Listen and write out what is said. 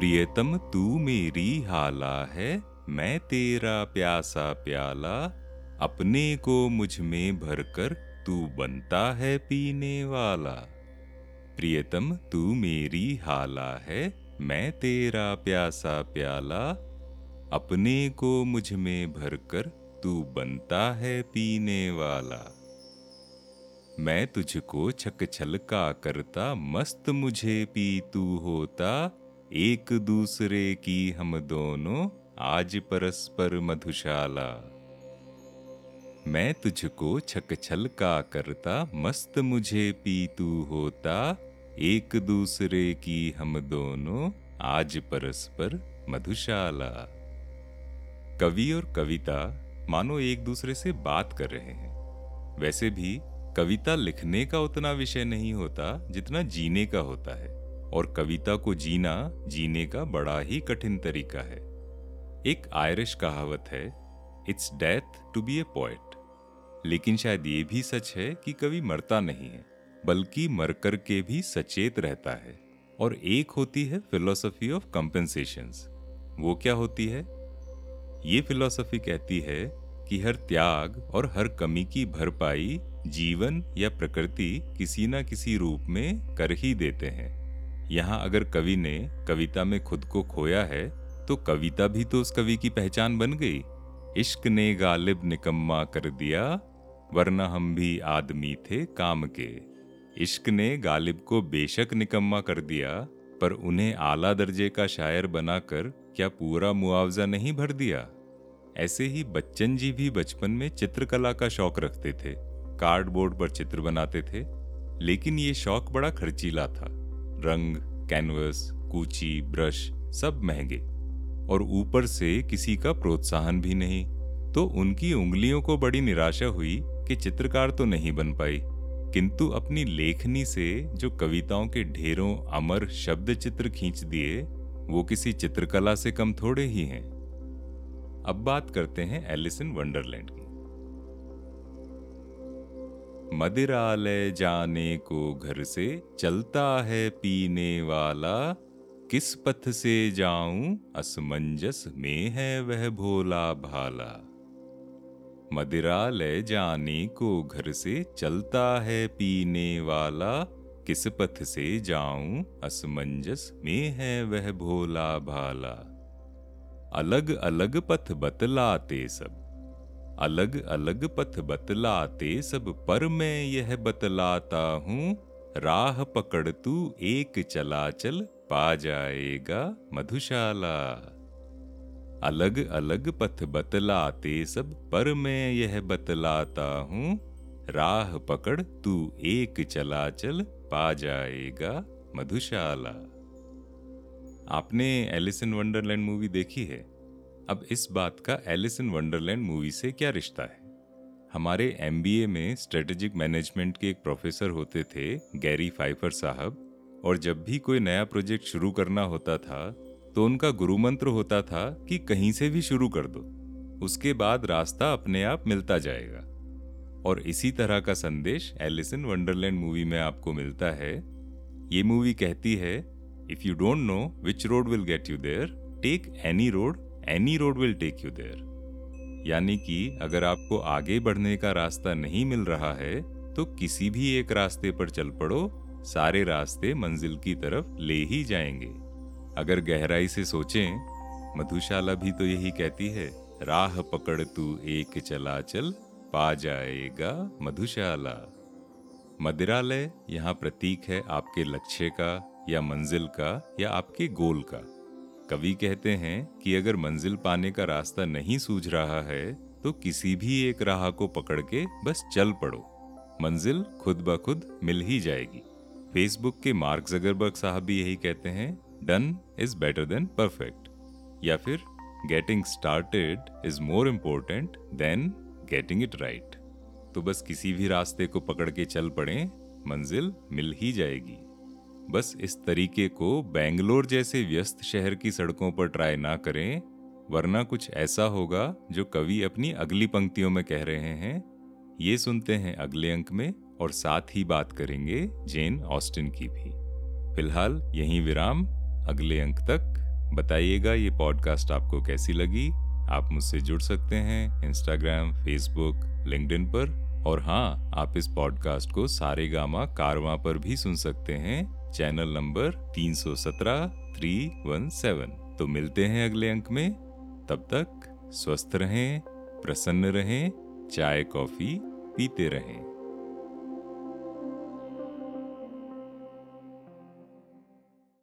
प्रियतम, तू मेरी हाला है, मैं तेरा प्यासा प्याला। अपने को मुझमें भरकर तू बनता है पीने वाला। प्रियतम, तू मेरी हाला है, मैं तेरा प्यासा प्याला। अपने को मुझमें भरकर तू बनता है पीने वाला। मैं तुझको छक छलका करता, मस्त मुझे पी तू होता। एक दूसरे की हम दोनों आज परस्पर मधुशाला। मैं तुझको छक छल का करता, मस्त मुझे पी तू होता, एक दूसरे की हम दोनों आज परस्पर मधुशाला। कवि और कविता मानो एक दूसरे से बात कर रहे हैं। वैसे भी कविता लिखने का उतना विषय नहीं होता जितना जीने का होता है। और कविता को जीना जीने का बड़ा ही कठिन तरीका है। एक आयरिश कहावत है it's death to be a poet लेकिन शायद ये भी सच है कि कवि मरता नहीं है, बल्कि मरकर के भी सचेत रहता है। और एक होती है फिलोसफी ऑफ़ कंपेंसेशन वो क्या होती है? ये फिलोसफी कहती है कि हर त्याग और हर कमी की भरपाई जीवन या प्रकृति किसी न किसी रूप में कर ही देते हैं। यहाँ अगर कवि ने कविता में खुद को खोया है तो कविता भी तो उस कवि की पहचान बन गई। इश्क ने गालिब निकम्मा कर दिया, वरना हम भी आदमी थे काम के। इश्क ने गालिब को बेशक निकम्मा कर दिया, पर उन्हें आला दर्जे का शायर बनाकर क्या पूरा मुआवजा नहीं भर दिया? ऐसे ही बच्चन जी भी बचपन में चित्रकला का शौक रखते थे, कार्डबोर्ड पर चित्र बनाते थे, लेकिन ये शौक बड़ा खर्चीला था। रंग कैनवस कूची ब्रश सब महँगे। और ऊपर से किसी का प्रोत्साहन भी नहीं। तो उनकी उंगलियों को बड़ी निराशा हुई कि चित्रकार तो नहीं बन पाई किंतु अपनी लेखनी से जो कविताओं के ढेरों अमर शब्द चित्र खींच दिए, वो किसी चित्रकला से कम थोड़े ही हैं। अब बात करते हैं एलिसन वंडरलैंड की। मदिरालय जाने को घर से चलता है पीने वाला। किस पथ से जाऊँ, असमंजस में है वह भोला भाला। मदिरालय जाने को घर से चलता है पीने वाला। किस पथ से जाऊँ, असमंजस में है वह भोला भाला। अलग अलग पथ बतलाते सब। अलग अलग पथ बतलाते सब पर मैं यह बतलाता हूँ। राह पकड़ तू एक चला चल पा जाएगा मधुशाला। अलग अलग पथ बतलाते सब पर मैं यह बतलाता हूँ। राह पकड़ तू एक चला चल पा जाएगा मधुशाला। आपने एलिसन वंडरलैंड मूवी देखी है? अब इस बात का एलिस इन वंडरलैंड मूवी से क्या रिश्ता है? हमारे एमबीए में स्ट्रेटेजिक मैनेजमेंट के एक प्रोफेसर होते थे गैरी फाइफर साहब, और जब भी कोई नया प्रोजेक्ट शुरू करना होता था तो उनका गुरु मंत्र होता था कि कहीं से भी शुरू कर दो। उसके बाद रास्ता अपने आप मिलता जाएगा। और इसी तरह का संदेश एलिस इन वंडरलैंड मूवी में आपको मिलता है। ये मूवी कहती है if you don't know which road will get you there take any road any road will take you there यानी कि अगर आपको आगे बढ़ने का रास्ता नहीं मिल रहा है तो किसी भी एक रास्ते पर चल पड़ो, सारे रास्ते मंजिल की तरफ़ ले ही जाएँगे। अगर गहराई से सोचें, मधुशाला भी तो यही कहती है, राह पकड़ तू, एक चला चल, पा जाएगा मधुशाला। मदिरालय यहाँ प्रतीक है आपके लक्ष्य का या मंजिल का या आपके गोल का। कवि कहते हैं कि अगर मंजिल पाने का रास्ता नहीं सूझ रहा है तो किसी भी एक राह को पकड़ के बस चल पड़ो। मंजिल खुद ब खुद मिल ही जाएगी। फेसबुक के मार्क जगरबर्ग साहब भी यही कहते हैं done is better than perfect या फिर getting started is more important than getting it right तो बस किसी भी रास्ते को पकड़ के चल पड़े, मंजिल मिल ही जाएगी। बस इस तरीके को बेंगलोर जैसे व्यस्त शहर की सड़कों पर ट्राई ना करें, वरना कुछ ऐसा होगा जो कवि अपनी अगली पंक्तियों में कह रहे हैं। ये सुनते हैं अगले अंक में और साथ ही बात करेंगे जेन ऑस्टिन की भी। फ़िलहाल यहीं विराम, अगले अंक तक। बताइएगा ये पॉडकास्ट आपको कैसी लगी? आप मुझसे जुड़ सकते हैं इंस्टाग्राम फेसबुक लिंक्डइन पर। और हाँ आप इस पॉडकास्ट को सारे गामा कारवा पर भी सुन सकते हैं। चैनल नंबर 317 317 तो मिलते हैं अगले अंक में। तब तक स्वस्थ रहें, प्रसन्न रहें, चाय, कॉफ़ी पीते रहें।